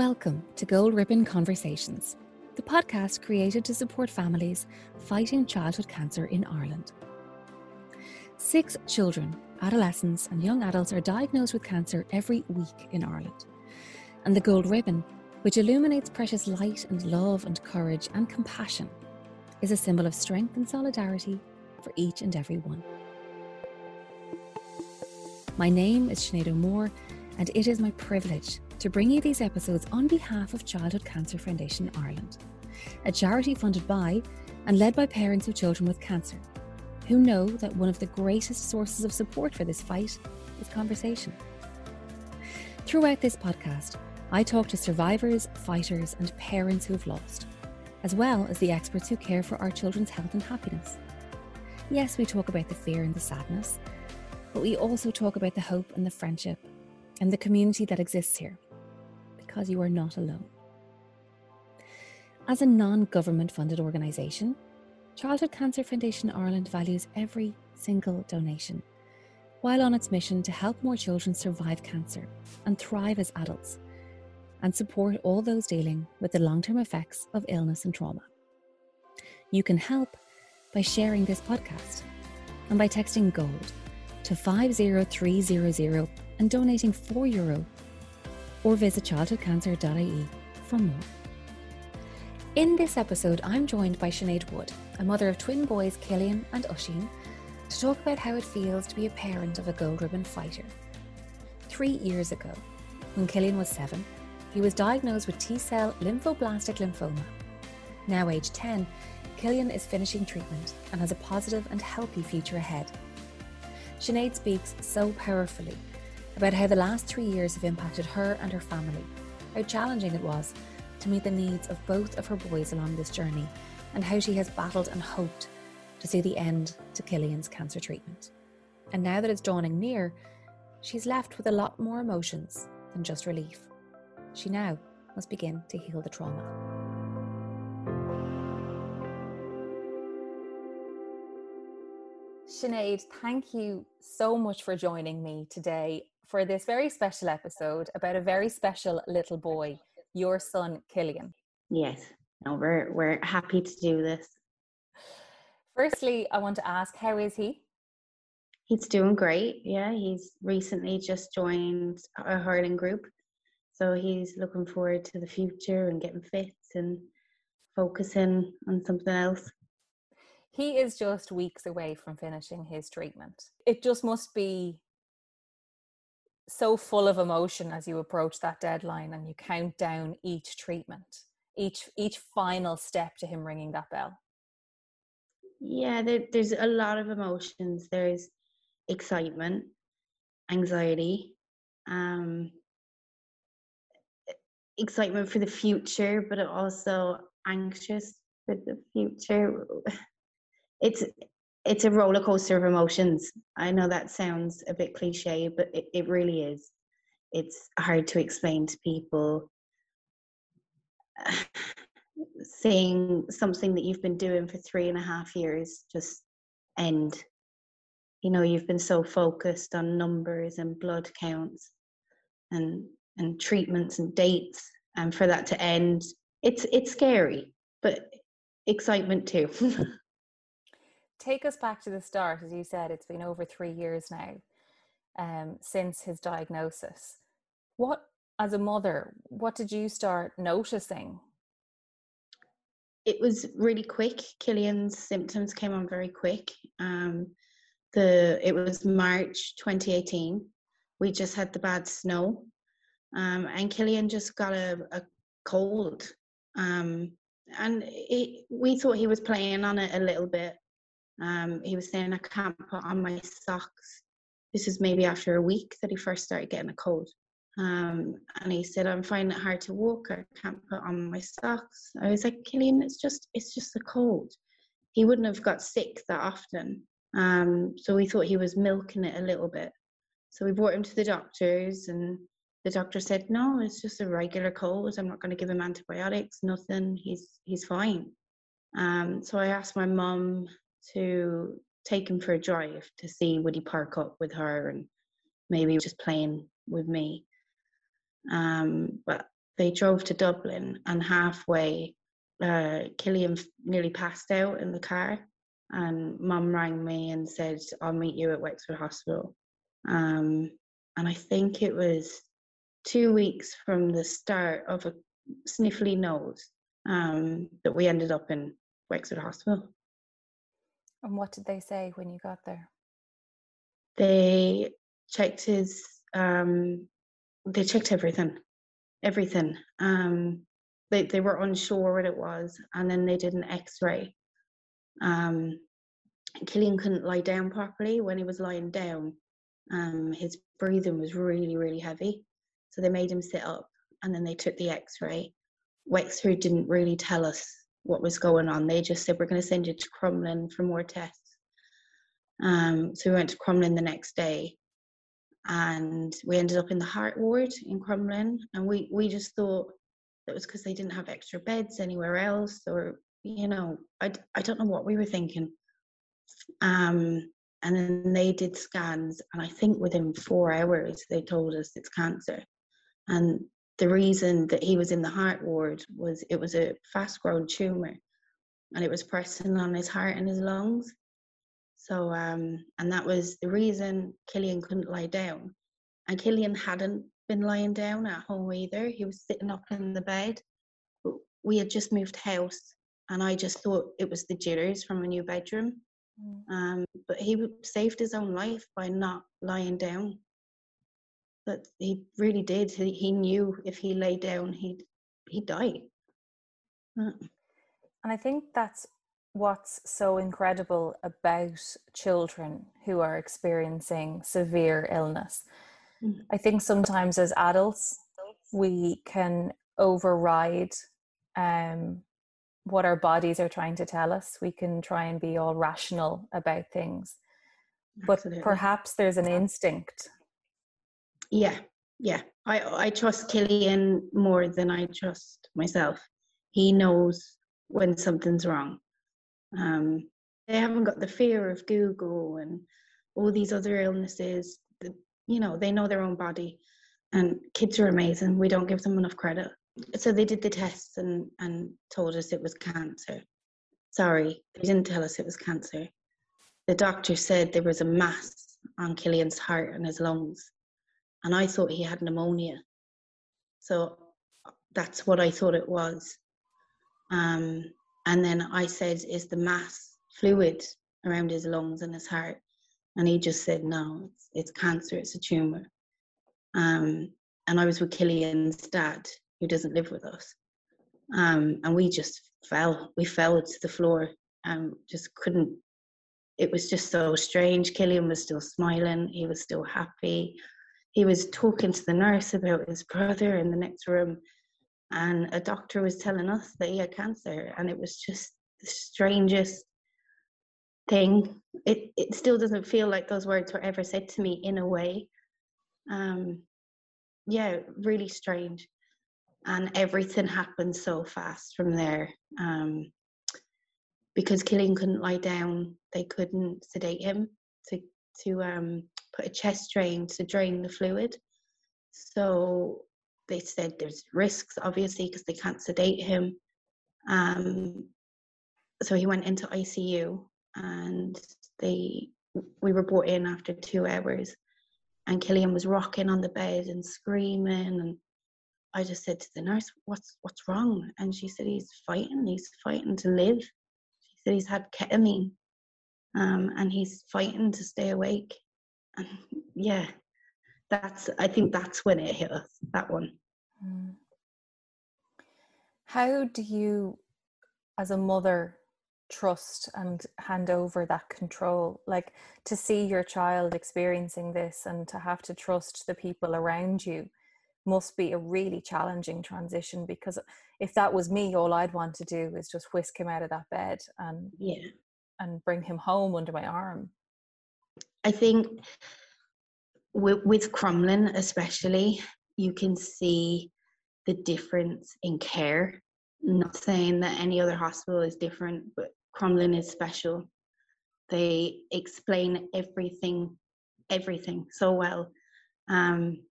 Welcome to Gold Ribbon Conversations, the podcast created to support families fighting childhood cancer in Ireland. Six children, adolescents, and young adults are diagnosed with cancer every week in Ireland. And the Gold Ribbon, which illuminates precious light and love and courage and compassion, is a symbol of strength and solidarity for each and every one. My name is Sinead O'Moore, and it is my privilege to bring you these episodes on behalf of Childhood Cancer Foundation Ireland, a charity funded by and led by parents of children with cancer, who know that one of the greatest sources of support for this fight is conversation. Throughout this podcast, I talk to survivors, fighters, and parents who have lost, as well as the experts who care for our children's health and happiness. Yes, we talk about the fear and the sadness, but we also talk about the hope and the friendship and the community that exists here because you are not alone. As a non government funded organisation, Childhood Cancer Foundation Ireland values every single donation, while on its mission to help more children survive cancer and thrive as adults, and support all those dealing with the long term effects of illness and trauma. You can help by sharing this podcast and by texting GOLD to 50300 and donating 4 euro or visit childhoodcancer.ie for more. In this episode, I'm joined by Sinead Wood, a mother of twin boys Killian and Oisín, to talk about how it feels to be a parent of a gold ribbon fighter. Three years ago, when Killian was seven, he was diagnosed with T cell lymphoblastic lymphoma. Now aged 10, Killian is finishing treatment and has a positive and healthy future ahead. Sinead speaks so powerfully about how the last three years have impacted her and her family, how challenging it was to meet the needs of both of her boys along this journey, and how she has battled and hoped to see the end to Killian's cancer treatment. And now that it's dawning near, she's left with a lot more emotions than just relief. She now must begin to heal the trauma. Sinead, thank you so much for joining me today for this very special episode about a very special little boy, your son Killian. Yes, no, we're we're happy to do this. Firstly, I want to ask, how is he? He's doing great. Yeah, he's recently just joined a hurling group, so he's looking forward to the future and getting fit and focusing on something else. He is just weeks away from finishing his treatment. It just must be so full of emotion as you approach that deadline and you count down each treatment each each final step to him ringing that bell? Yeah there, there's a lot of emotions. There's excitement anxiety um excitement for the future but also anxious for the future. It's it's a roller coaster of emotions. I know that sounds a bit cliche, but it, it really is. It's hard to explain to people. Seeing something that you've been doing for three and a half years just end. You know, you've been so focused on numbers and blood counts and and treatments and dates, and for that to end, it's it's scary, but excitement too. take us back to the start. As you said, it's been over three years now um, since his diagnosis. What, as a mother, what did you start noticing? It was really quick. Killian's symptoms came on very quick. Um, the it was March 2018. We just had the bad snow, um, and Killian just got a, a cold. Um, and it, we thought he was playing on it a little bit um, he was saying, I can't put on my socks. This is maybe after a week that he first started getting a cold. Um, and he said, I'm finding it hard to walk. I can't put on my socks. I was like, Killian, it's just, it's just a cold. He wouldn't have got sick that often. Um, so we thought he was milking it a little bit. So we brought him to the doctors and the doctor said, no, it's just a regular cold. I'm not going to give him antibiotics, nothing. He's, he's fine. Um, so I asked my mum to take him for a drive to see would he park up with her and maybe just playing with me. Um, but they drove to Dublin, and halfway, uh, Killian nearly passed out in the car. And mum rang me and said, I'll meet you at Wexford Hospital. Um, and I think it was two weeks from the start of a sniffly nose um, that we ended up in Wexford Hospital. And what did they say when you got there? They checked his, um, they checked everything, everything. Um, they, they were unsure what it was, and then they did an x ray. Um, Killian couldn't lie down properly. When he was lying down, um, his breathing was really, really heavy. So they made him sit up and then they took the x ray. Wexford didn't really tell us what was going on. They just said, We're going to send you to Crumlin for more tests. Um, so we went to Crumlin the next day and we ended up in the heart ward in Crumlin. And we, we just thought that was because they didn't have extra beds anywhere else, or, you know, I, I don't know what we were thinking. Um, and then they did scans, and I think within four hours, they told us it's cancer. And the reason that he was in the heart ward was it was a fast growing tumor and it was pressing on his heart and his lungs. So, um, and that was the reason Killian couldn't lie down. And Killian hadn't been lying down at home either. He was sitting up in the bed. But we had just moved house, and I just thought it was the jitters from a new bedroom. Mm. Um, but he saved his own life by not lying down that he really did. He, he knew if he lay down, he'd he'd die. And I think that's what's so incredible about children who are experiencing severe illness. Mm. I think sometimes as adults we can override um, what our bodies are trying to tell us. We can try and be all rational about things. But Absolutely. perhaps there's an instinct yeah, yeah. I I trust Killian more than I trust myself. He knows when something's wrong. Um, they haven't got the fear of Google and all these other illnesses. You know, they know their own body, and kids are amazing. We don't give them enough credit. So they did the tests and and told us it was cancer. Sorry, they didn't tell us it was cancer. The doctor said there was a mass on Killian's heart and his lungs and I thought he had pneumonia. So that's what I thought it was. Um, and then I said, Is the mass fluid around his lungs and his heart? And he just said, No, it's, it's cancer, it's a tumor. Um, and I was with Killian's dad, who doesn't live with us. Um, and we just fell. We fell to the floor and just couldn't. It was just so strange. Killian was still smiling, he was still happy he was talking to the nurse about his brother in the next room and a doctor was telling us that he had cancer and it was just the strangest thing. It it still doesn't feel like those words were ever said to me in a way. Um yeah really strange. And everything happened so fast from there. Um because Killian couldn't lie down they couldn't sedate him to to um put a chest drain to drain the fluid. So they said there's risks, obviously, because they can't sedate him. Um, so he went into ICU, and they we were brought in after two hours, and Killian was rocking on the bed and screaming, and I just said to the nurse, "What's what's wrong?" And she said, "He's fighting. He's fighting to live." She said he's had ketamine, um, and he's fighting to stay awake and yeah. That's i think that's when it hit us that one. Mm. how do you as a mother trust and hand over that control? Like to see your child experiencing this and to have to trust the people around you must be a really challenging transition because if that was me all i'd want to do is just whisk him out of that bed and yeah. and bring him home under my arm I think with, with Crumlin especially, you can see the difference in care. not saying that any other hospital is different, but Crumlin is special. They explain everything, everything so well. Um,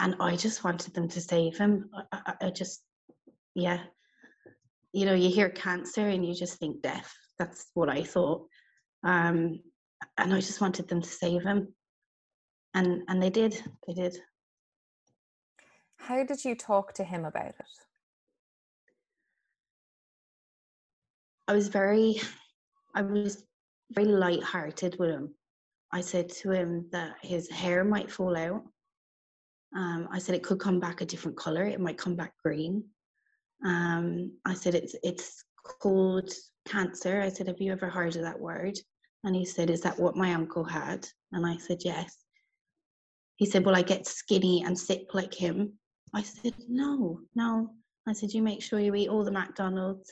and I just wanted them to save him. I, I, I just, yeah, you know, you hear cancer and you just think death. That's what I thought. Um, and I just wanted them to save him. And and they did. They did. How did you talk to him about it? I was very I was very light-hearted with him. I said to him that his hair might fall out. Um, I said it could come back a different color. It might come back green. Um, I said it's it's called cancer. I said, have you ever heard of that word? And he said, is that what my uncle had? And I said, yes. He said, well, I get skinny and sick like him. I said, no, no. I said, you make sure you eat all the McDonald's.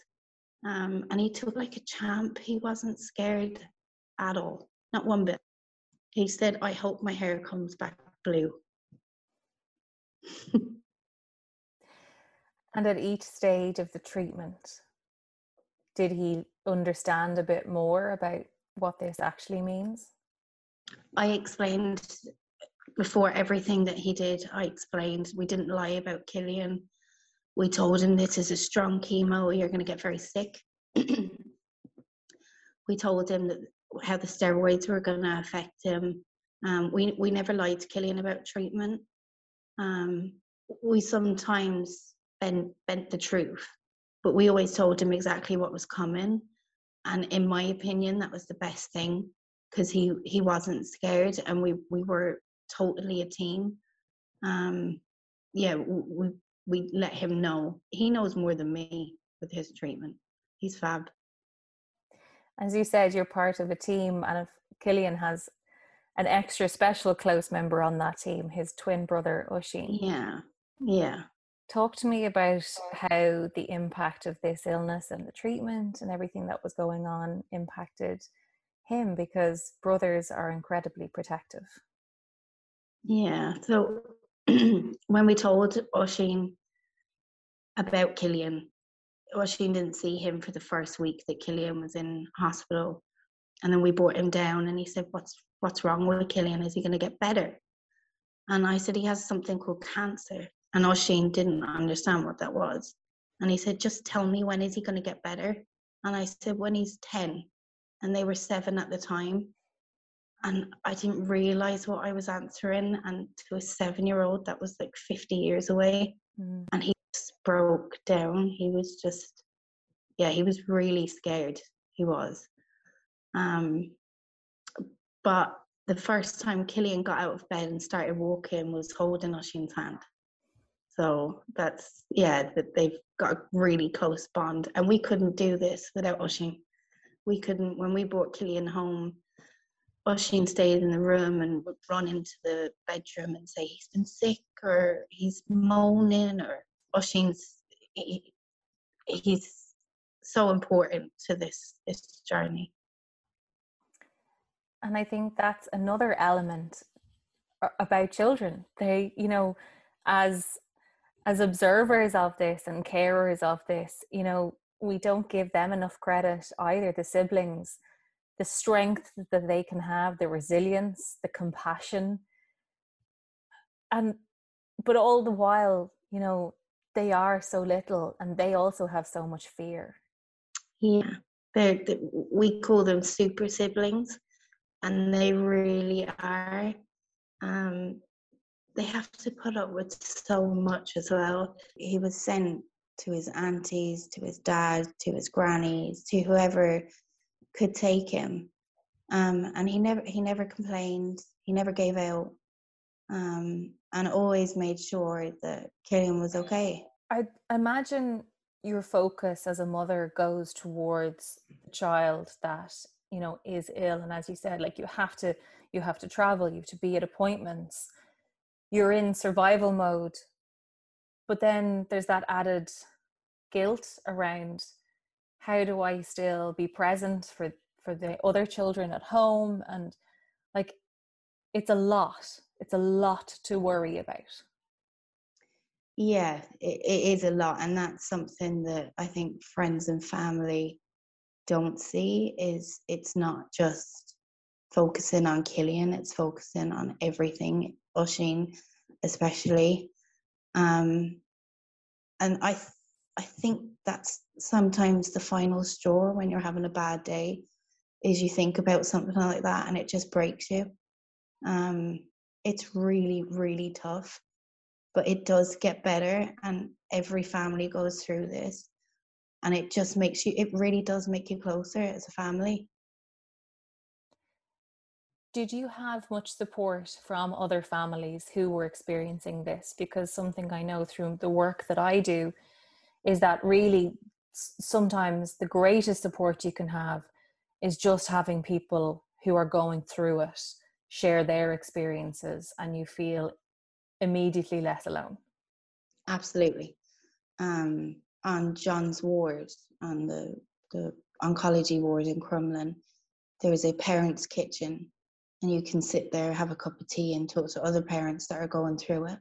Um, and he took like a champ. He wasn't scared at all, not one bit. He said, I hope my hair comes back blue. and at each stage of the treatment, did he understand a bit more about what this actually means? I explained before everything that he did. I explained we didn't lie about Killian. We told him this is a strong chemo, you're going to get very sick. we told him that how the steroids were going to affect him. Um, we, we never lied to Killian about treatment. Um, we sometimes bent, bent the truth, but we always told him exactly what was coming. And in my opinion, that was the best thing because he, he wasn't scared and we, we were totally a team. Um, yeah, we, we let him know. He knows more than me with his treatment. He's fab. As you said, you're part of a team, and if Killian has an extra special close member on that team, his twin brother Oisín. Yeah, yeah. Talk to me about how the impact of this illness and the treatment and everything that was going on impacted him because brothers are incredibly protective. Yeah. So when we told Oisín about Killian, Oisín didn't see him for the first week that Killian was in hospital. And then we brought him down and he said, What's what's wrong with Killian? Is he gonna get better? And I said, He has something called cancer. And Oisín didn't understand what that was. And he said, Just tell me when is he gonna get better? And I said, When he's 10. And they were seven at the time and I didn't realize what I was answering. And to a seven year old, that was like 50 years away. Mm. And he just broke down. He was just, yeah, he was really scared. He was. Um, but the first time Killian got out of bed and started walking was holding Oisín's hand. So that's, yeah, that they've got a really close bond. And we couldn't do this without Oisín. We couldn't, when we brought Killian home, Oisín stayed in the room and would run into the bedroom and say he's been sick or he's moaning or Oisín's he, he's so important to this this journey. And I think that's another element about children. They, you know, as as observers of this and carers of this, you know, we don't give them enough credit either, the siblings the strength that they can have, the resilience, the compassion. And but all the while, you know, they are so little and they also have so much fear. Yeah. They're, they, we call them super siblings and they really are. Um, they have to put up with so much as well. He was sent to his aunties, to his dad, to his grannies, to whoever could take him. Um, and he never he never complained. He never gave out, um, and always made sure that Killian was okay. I imagine your focus as a mother goes towards the child that you know is ill, and as you said, like you have to you have to travel, you have to be at appointments. You're in survival mode, but then there's that added guilt around how do I still be present for for the other children at home? And like it's a lot it's a lot to worry about. Yeah it, it is a lot and that's something that i think friends and family don't see is it's not just focusing on killian it's focusing on everything Oisín especially. Um, and I, th- I think that's sometimes the final straw when you're having a bad day, is you think about something like that and it just breaks you. Um, it's really, really tough, but it does get better, and every family goes through this, and it just makes you. It really does make you closer as a family did you have much support from other families who were experiencing this? Because something I know through the work that I do is that really sometimes the greatest support you can have is just having people who are going through it share their experiences and you feel immediately less alone. Absolutely. Um, on John's ward, on the, the oncology ward in Crumlin, there is a parents' kitchen and you can sit there, have a cup of tea, and talk to other parents that are going through it.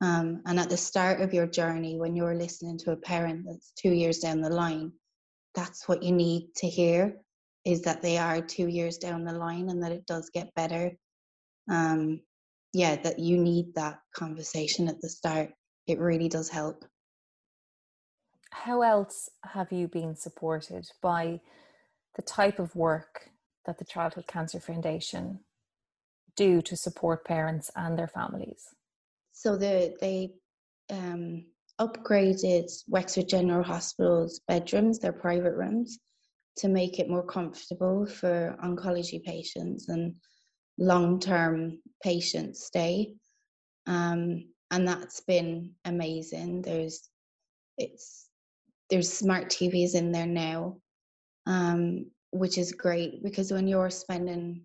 Um, and at the start of your journey, when you're listening to a parent that's two years down the line, that's what you need to hear is that they are two years down the line and that it does get better. Um, yeah, that you need that conversation at the start. It really does help. How else have you been supported by the type of work that the Childhood Cancer Foundation do to support parents and their families? So the, they um, upgraded Wexford General Hospital's bedrooms, their private rooms, to make it more comfortable for oncology patients and long-term patients stay. Um, and that's been amazing. There's it's there's smart TVs in there now. Um, which is great because when you're spending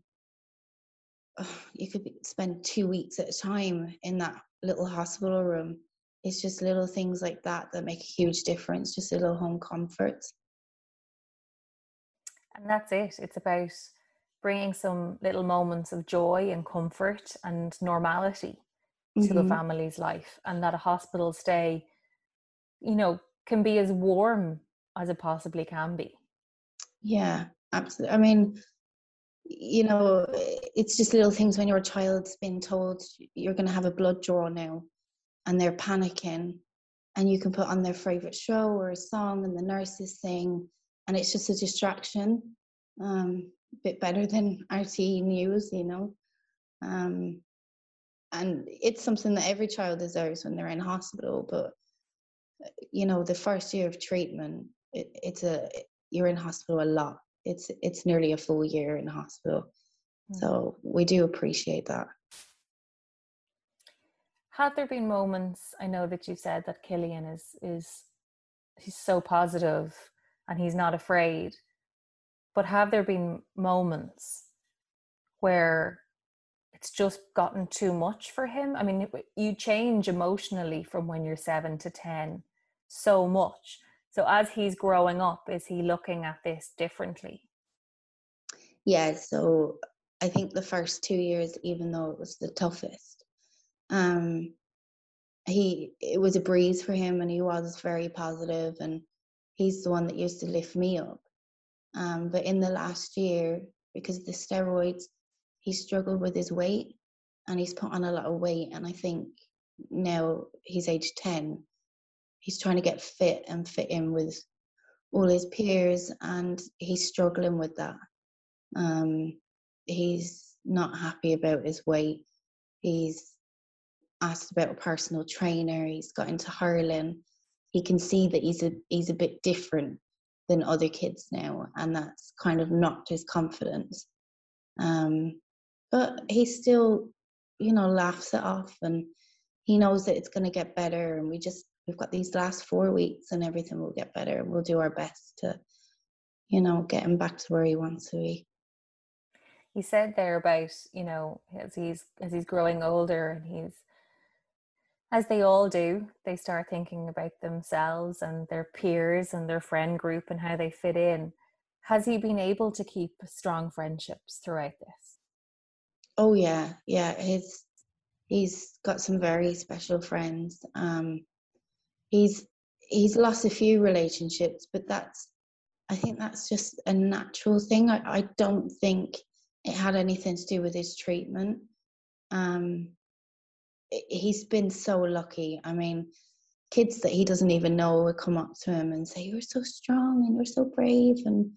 you could spend two weeks at a time in that little hospital room it's just little things like that that make a huge difference just a little home comfort and that's it it's about bringing some little moments of joy and comfort and normality to mm-hmm. the family's life and that a hospital stay you know can be as warm as it possibly can be. Yeah absolutely. I mean, you know, it's just little things when your child's been told you're going to have a blood draw now and they're panicking and you can put on their favorite show or a song and the nurses sing and it's just a distraction um, a bit better than RTE news you know um, and it's something that every child deserves when they're in hospital but you know the first year of treatment it, it's a you're in hospital a lot it's it's nearly a full year in hospital. Mm. so we do appreciate that. Had there been moments i know that you said that killian is is he's so positive and he's not afraid but have there been moments where it's just gotten too much for him? I mean you change emotionally from when you're 7 to 10 so much so as he's growing up, is he looking at this differently? Yeah, so I think the first two years, even though it was the toughest, um, he it was a breeze for him and he was very positive and he's the one that used to lift me up. Um, but in the last year, because of the steroids, he struggled with his weight and he's put on a lot of weight. And I think now he's age 10 he's trying to get fit and fit in with all his peers and he's struggling with that. Um, he's not happy about his weight. He's asked about a personal trainer. He's got into hurling. He can see that he's a he's a bit different than other kids now and that's kind of knocked his confidence. Um, but he still you know laughs it off and he knows that it's going to get better and we just we've got these last four weeks and everything will get better. We'll do our best to, you know, get him back to where he wants to be. He said there about, you know, as he's as he's growing older and he's as they all do, they start thinking about themselves and their peers and their friend group and how they fit in. Has he been able to keep strong friendships throughout this? Oh yeah, yeah. His he's got some very special friends. Um, he's he's lost a few relationships, but that's I think that's just a natural thing. I, I don't think it had anything to do with his treatment. Um, he's been so lucky. I mean, kids that he doesn't even know will come up to him and say, "You're so strong and you're so brave," and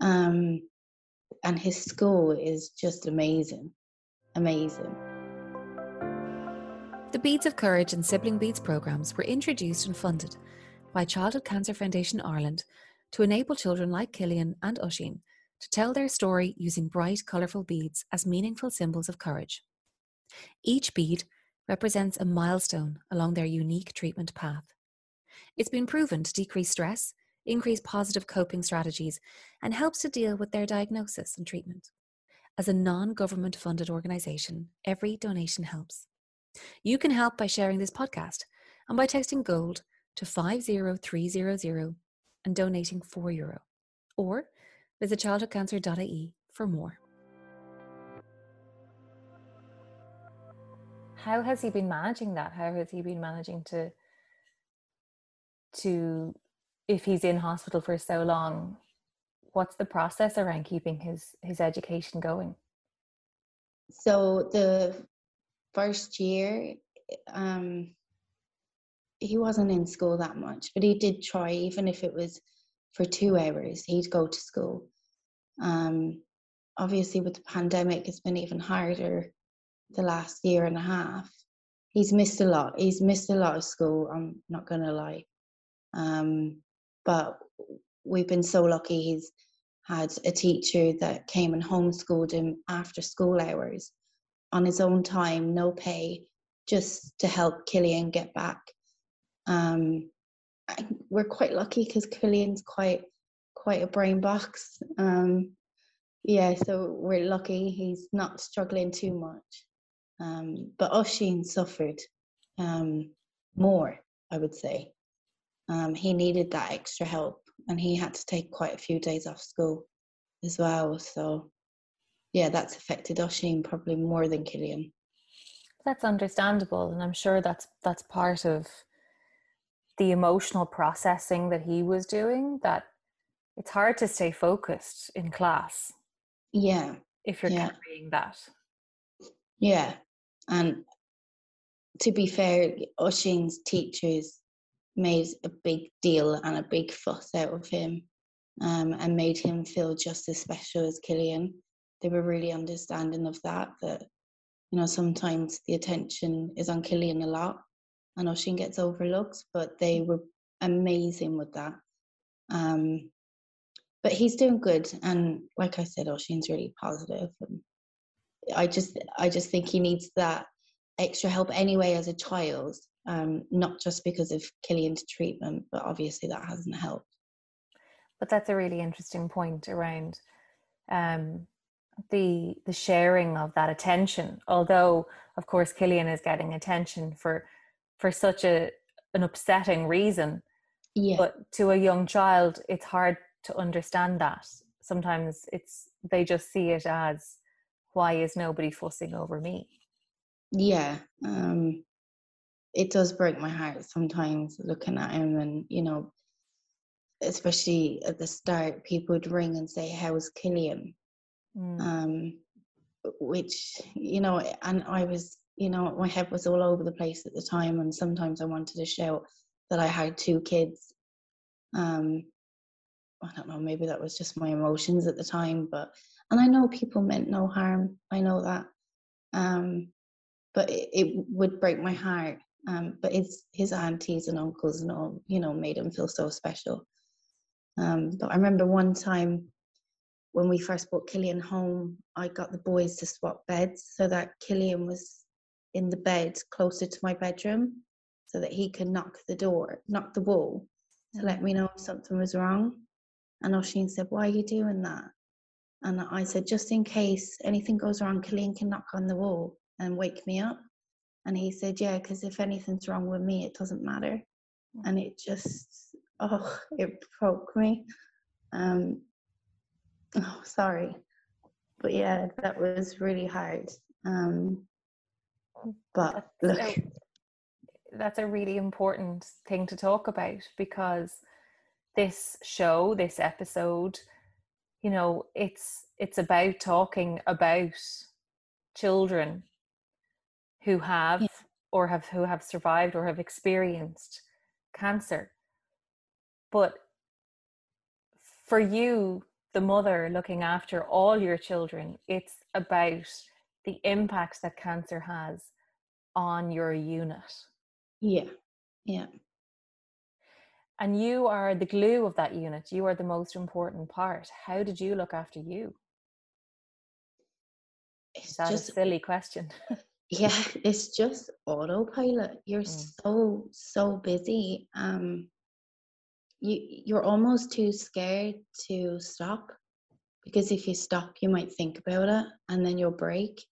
um, and his school is just amazing, amazing. The Beads of Courage and Sibling Beads programs were introduced and funded by Childhood Cancer Foundation Ireland to enable children like Killian and Oisín to tell their story using bright, colourful beads as meaningful symbols of courage. Each bead represents a milestone along their unique treatment path. It's been proven to decrease stress, increase positive coping strategies, and helps to deal with their diagnosis and treatment. As a non government funded organisation, every donation helps. You can help by sharing this podcast and by texting GOLD to 50300 and donating 4 euro. Or visit childhoodcancer.ie for more. How has he been managing that? How has he been managing to to if he's in hospital for so long, what's the process around keeping his his education going? So the first year, um, he wasn't in school that much, but he did try, even if it was for two hours, he'd go to school. Um, obviously, with the pandemic, it's been even harder the last year and a half. He's missed a lot. He's missed a lot of school. I'm not going to lie. Um, but we've been so lucky he's had a teacher that came and homeschooled him after school hours on his own time, no pay, just to help Killian get back. Um, we're quite lucky because Killian's quite quite a brain box. Um, yeah, so we're lucky he's not struggling too much. Um, but Oisín suffered um, more, I would say. Um, he needed that extra help, and he had to take quite a few days off school as well. So, yeah, that's affected Oisín probably more than Killian. That's understandable, and I'm sure that's that's part of the emotional processing that he was doing. That it's hard to stay focused in class. Yeah, if you're yeah. carrying that. Yeah, and to be fair, Oisín's teachers made a big deal and a big fuss out of him um, and made him feel just as special as Killian. They were really understanding of that, that, you know, sometimes the attention is on Killian a lot and Oisín gets overlooked, but they were amazing with that. Um, but he's doing good. And like I said, Oisín's really positive and I just I just think he needs that extra help anyway as a child, um, not just because of Killian's treatment, but obviously that hasn't helped. But that's a really interesting point around um, the the sharing of that attention. Although, of course, Killian is getting attention for for such a an upsetting reason. Yeah. But to a young child, it's hard to understand that. Sometimes it's they just see it as why is nobody fussing over me? Yeah, um, it does break my heart sometimes looking at him, and you know, especially at the start, people would ring and say, "How's Killian?" Mm. Um, which you know, and I was, you know, my head was all over the place at the time, and sometimes I wanted to shout that I had two kids. Um, I don't know, maybe that was just my emotions at the time, but and I know people meant no harm. I know that. Um, but it, it, would break my heart. Um, but his his aunties and uncles and all, you know, made him feel so special. Um, but I remember one time when we first brought Killian home, I got the boys to swap beds so that Killian was in the bed closer to my bedroom, so that he could knock the door, knock the wall, to let me know if something was wrong. And Oisín said, "Why are you doing that?" And I said, just in case anything goes wrong, Killian can knock on the wall and wake me up. And he said, yeah, because if anything's wrong with me, it doesn't matter. And it just, oh, it broke me. Um, oh, sorry. But yeah, that was really hard. Um, but look. That's a really important thing to talk about because this show, this episode, you know it's it's about talking about children who have yeah. or have who have survived or have experienced cancer but for you the mother looking after all your children it's about the impacts that cancer has on your unit. Yeah yeah. And you are the glue of that unit. You are the most important part. How did you look after you? It's just a silly question. Yeah it's just autopilot. You're Mm. so so busy um you you're almost too scared to stop because if you stop you might think about it and then you'll break.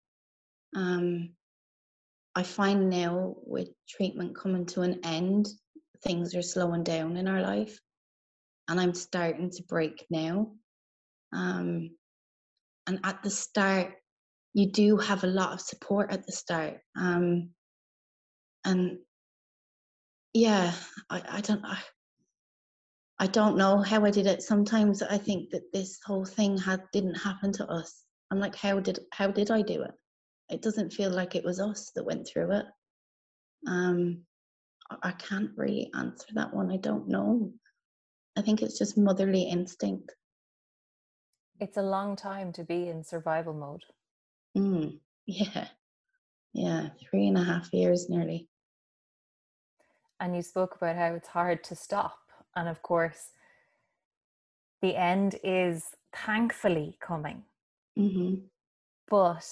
Um i find now with treatment coming to an end things are slowing down in our life and i'm starting to break now. Um and at the start you do have a lot of support at the start um and yeah i i don't I, I don't know how I did it. Sometimes I think that this whole thing had didn't happen to us. I'm like, how did how did I do it? It doesn't feel like it was us that went through it. Um, I- can't really answer that one. I don't know. I think it's just motherly instinct. it's a long time to be in survival mode Mm, yeah, yeah, three and a half years nearly. and you spoke about how it's hard to stop and of course the end is thankfully coming. Hmm but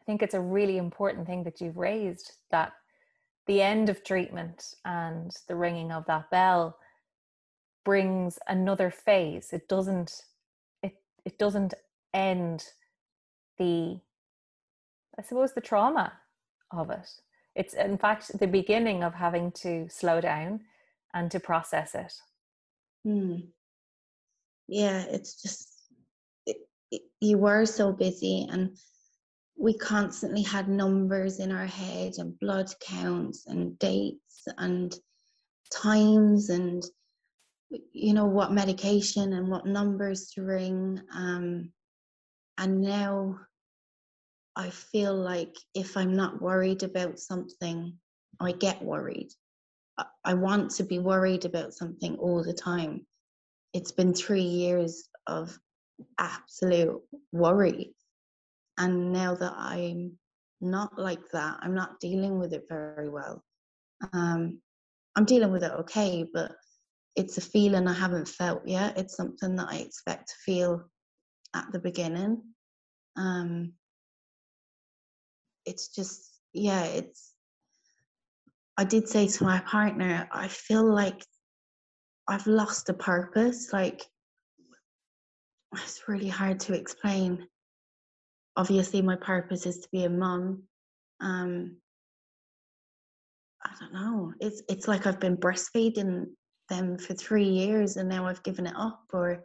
i think it's a really important thing that you've raised that the end of treatment and the ringing of that bell brings another phase. It doesn't it it doesn't end the i suppose the trauma of it. It's in fact the beginning of having to slow down and to process it Mm. Yeah, it's just it, it, you were so busy, and we constantly had numbers in our head and blood counts and dates and times and you know what medication and what numbers to ring. Um, and now I feel like if I'm not worried about something, I get worried. I- want to be worried about something all the time. It's been three years of absolute worry. And now that I'm not like that, I'm not dealing with it very well. Um, I'm dealing with it okay, but it's a feeling I haven't felt yet. It's something that I expect to feel at the beginning. Um, it's just, yeah, it's. I did say to my partner, I feel like I've lost a purpose. Like, it's really hard to explain. Obviously, my purpose is to be a mum. Um, I don't know. It's it's like I've been breastfeeding them for three years, and now I've given it up, or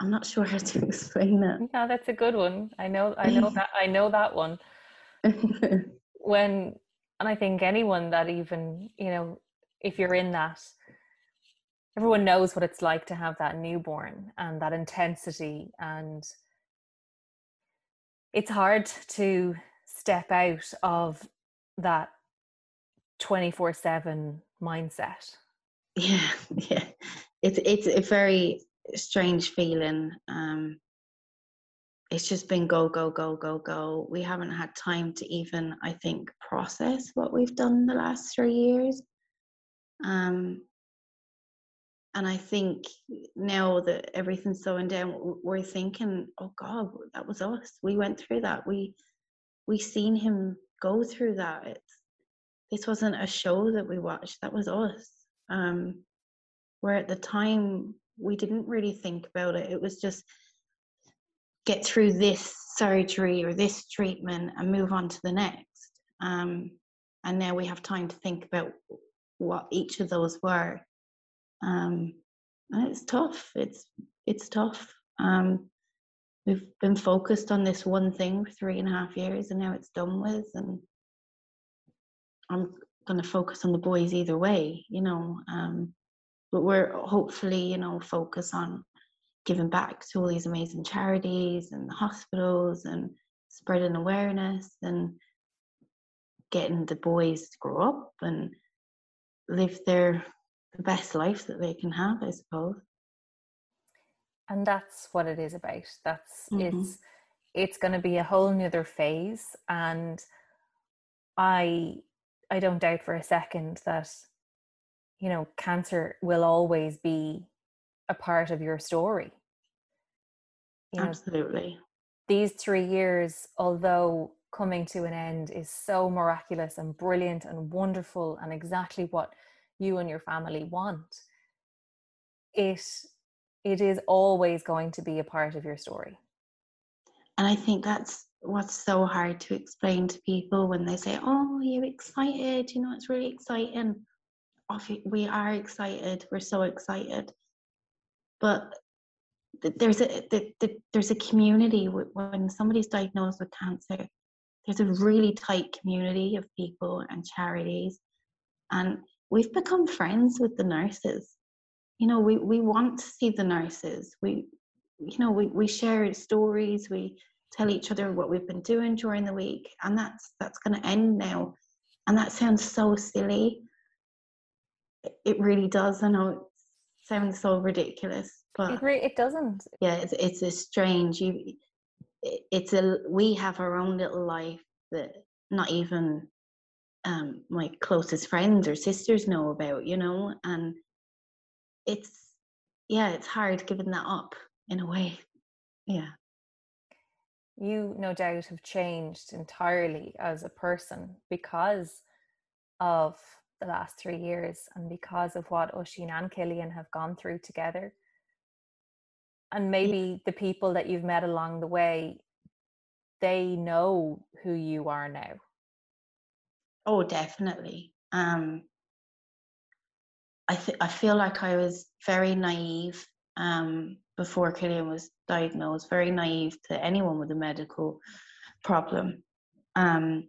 I'm not sure how to explain that. yeah that's a good one i know i know that i know that one when and i think anyone that even you know if you're in that everyone knows what it's like to have that newborn and that intensity and it's hard to step out of that 24/7 mindset yeah, yeah. It's it's a very strange feeling. Um, it's just been go go go go go. We haven't had time to even, I think, process what we've done the last three years. Um, and I think now that everything's slowing down, we're thinking, oh God, that was us. We went through that. We we seen him go through that. It's this wasn't a show that we watched. That was us. Um, where at the time we didn't really think about it. It was just get through this surgery or this treatment and move on to the next. Um, and now we have time to think about what each of those were. Um, and it's tough. It's it's tough. Um, we've been focused on this one thing for three and a half years, and now it's done with. And I'm going to focus on the boys either way, you know. Um, but we're hopefully, you know, focus on giving back to all these amazing charities and hospitals and spreading awareness and getting the boys to grow up and live their the best life that they can have, I suppose. And that's what it is about. That's mm-hmm. it's it's going to be a whole nother phase, and I I don't doubt for a second that you know cancer will always be a part of your story. You know, Absolutely. These three years, although coming to an end, is so miraculous and brilliant and wonderful and exactly what you and your family want. It it is always going to be a part of your story. And I think that's what's so hard to explain to people when they say, "Oh, you're excited," you know, it's really exciting. We are excited. We're so excited, but there's a there's a community when somebody's diagnosed with cancer. There's a really tight community of people and charities, and we've become friends with the nurses. You know, we we want to see the nurses. We, you know, we we share stories. We tell each other what we've been doing during the week, and that's that's going to end now. And that sounds so silly. It really does. I know sounds so ridiculous, but it, re- it doesn't. Yeah, it's it's a strange. You, it's a we have our own little life that not even um, my closest friends or sisters know about, you know, and it's yeah, it's hard giving that up in a way. Yeah. You no doubt have changed entirely as a person because of the last three years and because of what Oisín and Killian have gone through together and maybe the people that you've met along the way they know who you are now. Oh definitely. Um i th- i feel like i was very naive um before Killian was diagnosed very naive to anyone with a medical problem. Um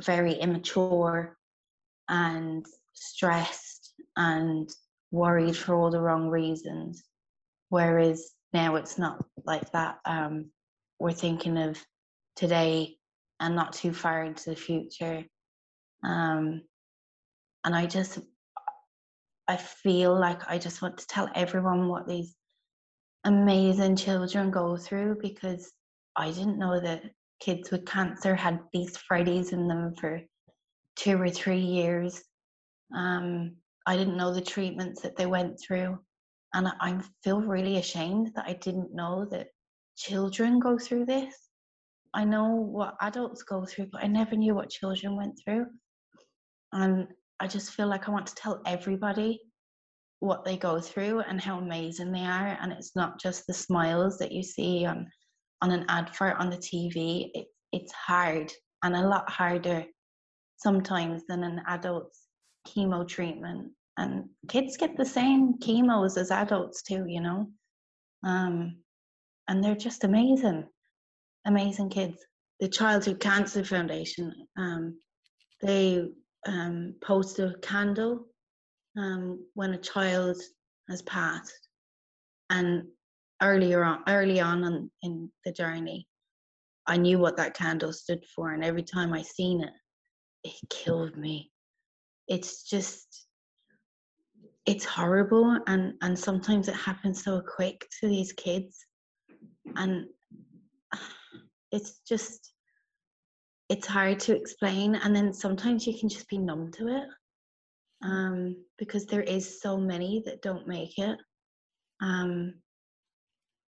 very immature and stressed and worried for all the wrong reasons Whereas now it's not like that. Um, we're thinking of today and not too far into the future. Um, and I just, I feel like I just want to tell everyone what these amazing children go through because I didn't know that kids with cancer had these Fridays in them for two or three years. Um, I didn't know the treatments that they went through. And I feel really ashamed that I didn't know that children go through this. I know what adults go through, but I never knew what children went through. And I just feel like I want to tell everybody what they go through and how amazing they are. And it's not just the smiles that you see on on an advert on the TV. It, it's hard and a lot harder sometimes than an adult's chemo treatment. And kids get the same chemos as adults too you know? Um, and they're just amazing amazing kids. The childhood cancer foundation um, they um, post a candle um, when a child has passed. And earlier on early on in, in the journey i knew what that candle stood for and every time i seen it it killed me. It's just it's horrible and and sometimes it happens so quick to these kids and it's just it's hard to explain and then sometimes you can just be numb to it um, because there is so many that don't make it um,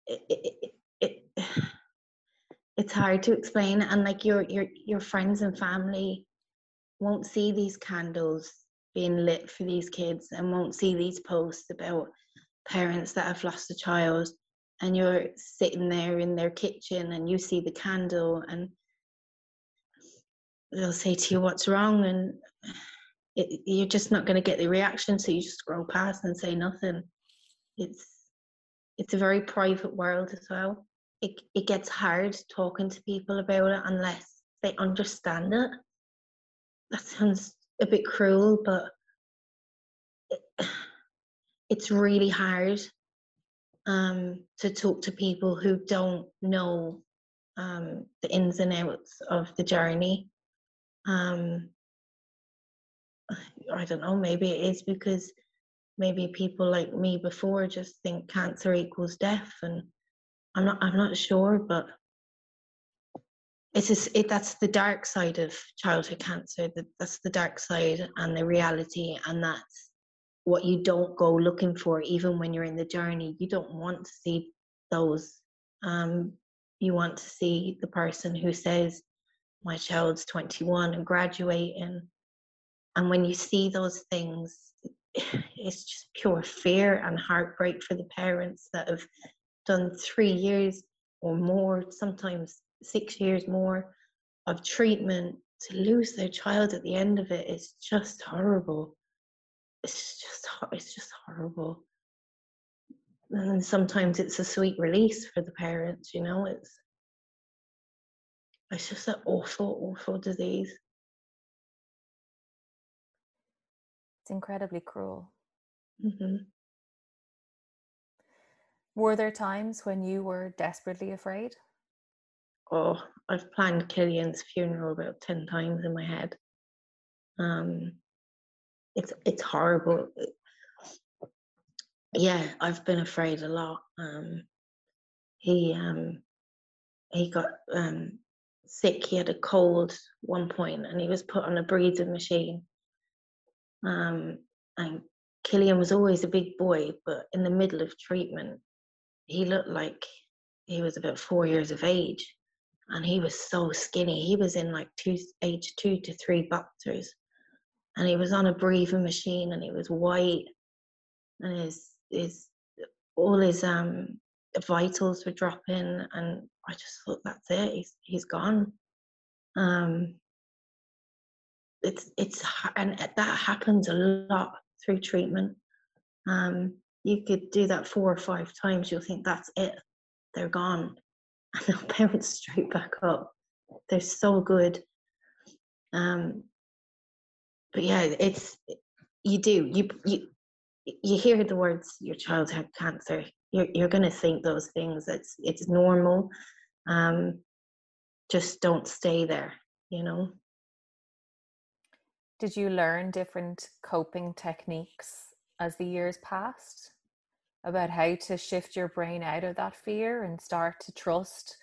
it, it, it, it it's hard to explain and like your your your friends and family won't see these candles being lit for these kids and won't see these posts about parents that have lost a child. And you're sitting there in their kitchen and you see the candle and they'll say to you what's wrong? And it, you're just not going to get the reaction. So you just scroll past and say nothing. It's it's a very private world as well. It, it gets hard talking to people about it unless they understand it that sounds a bit cruel, but it, it's really hard um, to talk to people who don't know um, the ins and outs of the journey. Um, I don't know, maybe it is because maybe people like me before just think cancer equals death and I'm not I'm not sure, but it's just, it that's the dark side of childhood cancer. That that's the dark side and the reality, and that's what you don't go looking for, even when you're in the journey. You don't want to see those. Um, you want to see the person who says, "My child's 21 and graduating," and when you see those things, it's just pure fear and heartbreak for the parents that have done three years or more, sometimes six years more of treatment to lose their child at the end of it is just horrible. It's just it's just horrible. And sometimes it's a sweet release for the parents, you know, it's it's just an awful, awful disease. It's incredibly cruel. Mm-hmm. Were there times when you were desperately afraid? Oh, I've planned Killian's funeral about ten times in my head. Um, it's it's horrible. Yeah, I've been afraid a lot. Um, he um, he got um, sick. He had a cold one point, and he was put on a breathing machine. Um, and Killian was always a big boy, but in the middle of treatment, he looked like he was about four years of age and he was so skinny. He was in like two, age two to three boxers, and he was on a breathing machine, and he was white, and his his all his um vitals were dropping, and I just thought that's it. He's he's gone. Um, it's it's and that happens a lot through treatment. Um, you could do that four or five times. You'll think that's it. They're gone and they'll bounce straight back up. They're so good. Um, but yeah, it's you do you you you hear the words your child had cancer. You're you're gonna think those things. It's it's normal. Um, just don't stay there. You know. Did you learn different coping techniques as the years passed? About how to shift your brain out of that fear and start to trust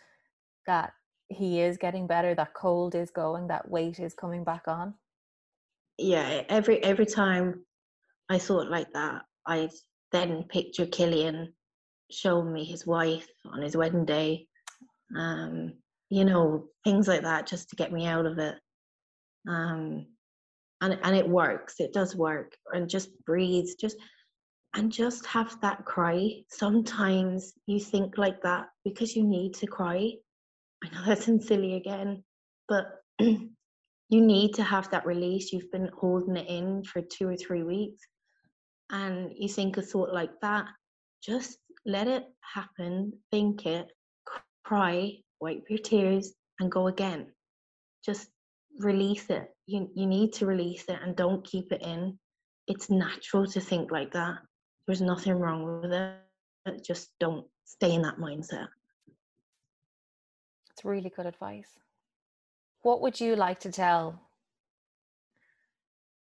that he is getting better, that cold is going, that weight is coming back on? Yeah, every every time I thought like that, I then picture Killian showing me his wife on his wedding day. Um, you know, things like that just to get me out of it. Um, and and it works. It does work. And just breathe. Just and just have that cry. Sometimes you think like that because you need to cry. I know that sounds silly again, but you need to have that release. You've been holding it in for two or three weeks, and you think a thought like that. Just let it happen, think it, cry, wipe your tears, and go again. Just release it. You, you need to release it and don't keep it in. It's natural to think like that. There's nothing wrong with it. Just don't stay in that mindset. It's really good advice. What would you like to tell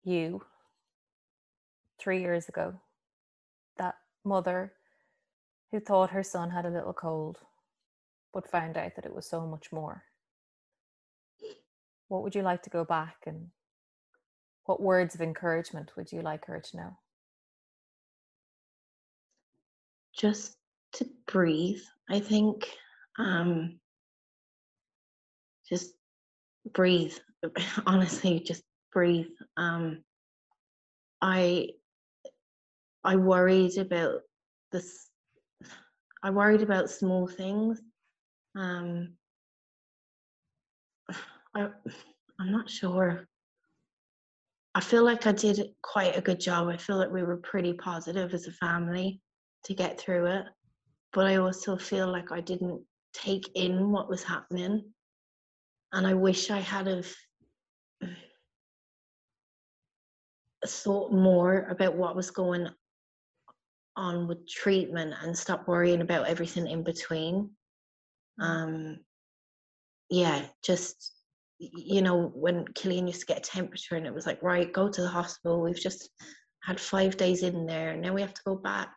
you three years ago? That mother who thought her son had a little cold, but found out that it was so much more. What would you like to go back and what words of encouragement would you like her to know? Just to breathe i think um just breathe honestly just breathe um i i worried about this i worried about small things um i i'm not sure. I feel like i did quite a good job i feel like we were pretty positive as a family to get through it. But I also feel like I didn't take in what was happening. And I wish I had have thought more about what was going on with treatment and stop worrying about everything in between. Um, yeah, just you know, when Killian used to get a temperature and it was like, right, go to the hospital. We've just had five days in there. and Now we have to go back.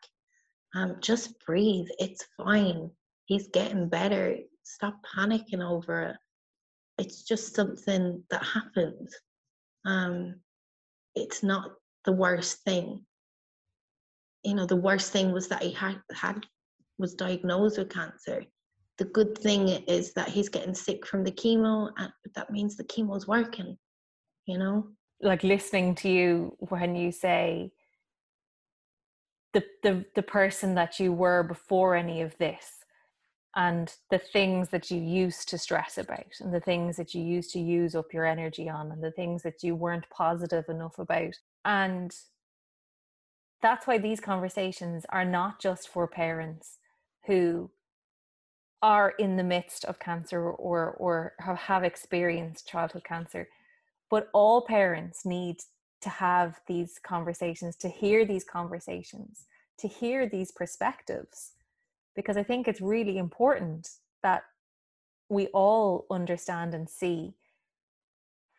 Um, just breathe. It's fine. He's getting better. Stop panicking over it. It's just something that happened. Um, it's not the worst thing. You know, the worst thing was that he had, had was diagnosed with cancer the good thing is that he's getting sick from the chemo and that means the chemo's working you know like listening to you when you say the the the person that you were before any of this and the things that you used to stress about and the things that you used to use up your energy on and the things that you weren't positive enough about. And that's why these conversations are not just for parents who are in the midst of cancer or or have, have experienced childhood cancer but all parents need to have these conversations to hear these conversations to hear these perspectives because i think it's really important that we all understand and see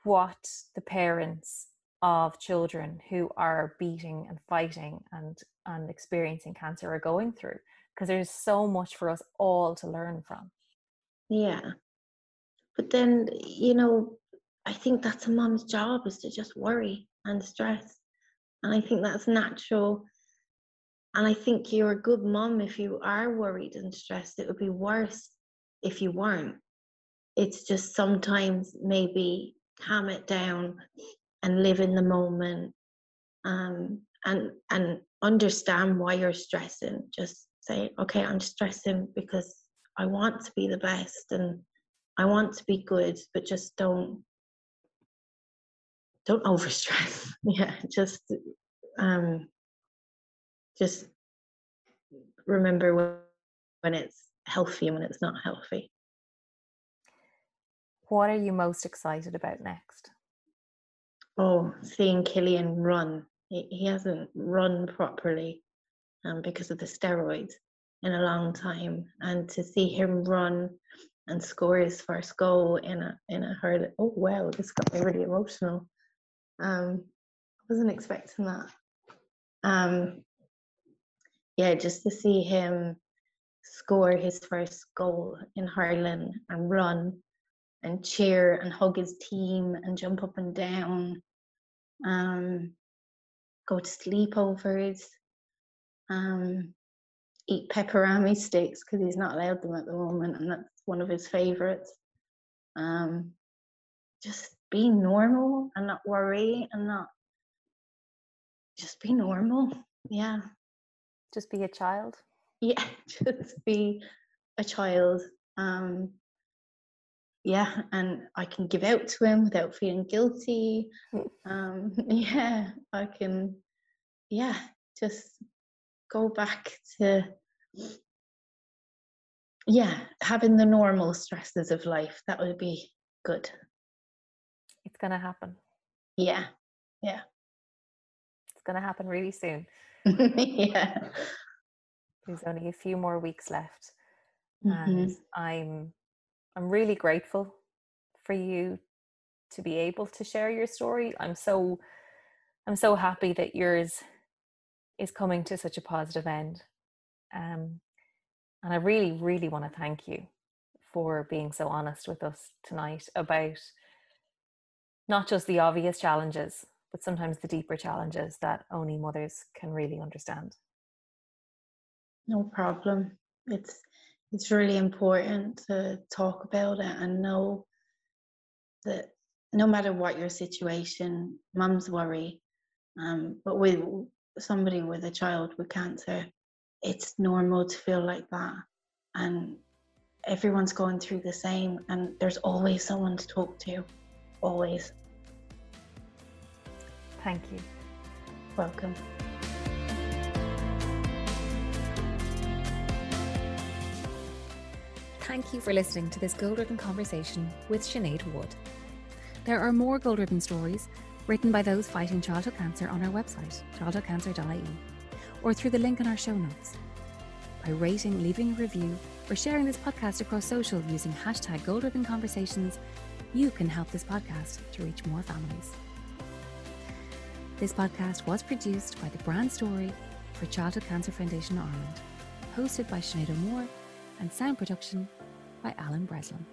what the parents of children who are beating and fighting and and experiencing cancer are going through because there's so much for us all to learn from. Yeah. But then, you know, I think that's a mom's job is to just worry and stress. And I think that's natural. And I think you're a good mom if you are worried and stressed. It would be worse if you weren't. It's just sometimes maybe calm it down and live in the moment um, and and understand why you're stressing. Just say, okay, I'm stressing because I want to be the best and I want to be good, but just don't don't overstress. yeah, just um just remember when when it's healthy and when it's not healthy. What are you most excited about next? Oh, seeing Killian run. He, he hasn't run properly um, because of the steroids in a long time, and to see him run and score his first goal in a in a hurl. Oh wow, this got me really emotional. Um, I wasn't expecting that. Um, yeah, just to see him score his first goal in hurling and run and cheer and hug his team and jump up and down. Um, go to sleepovers um, eat pepperami sticks because he's not allowed them at the moment, and that's one of his favorites. Um, just be normal and not worry and not just be normal. Yeah. Just be a child. Yeah, just be a child. Um, yeah, and I can give out to him without feeling guilty. Um, yeah, I can. Yeah, just go back to yeah having the normal stresses of life that would be good it's going to happen yeah yeah it's going to happen really soon yeah there's only a few more weeks left mm-hmm. and i'm i'm really grateful for you to be able to share your story i'm so i'm so happy that yours is coming to such a positive end. Um, and I really, really want to thank you for being so honest with us tonight about not just the obvious challenges, but sometimes the deeper challenges that only mothers can really understand. No problem. It's it's really important to talk about it and know that no matter what your situation, mums worry. Um, but with somebody with a child with cancer, it's normal to feel like that. And everyone's going through the same, and there's always someone to talk to. Always. Thank you. Welcome. Thank you for listening to this Gold Ribbon conversation with Sinead Wood. There are more Gold Ribbon stories written by those fighting childhood cancer on our website, childhoodcancer.ie, or through the link in our show notes. By rating, leaving a review, or sharing this podcast across social using hashtag Gold Ribbon Conversations, you can help this podcast to reach more families. This podcast was produced by the Brand Story for Childhood Cancer Foundation Ireland, hosted by Sinead Moore, and sound production by Alan Breslin.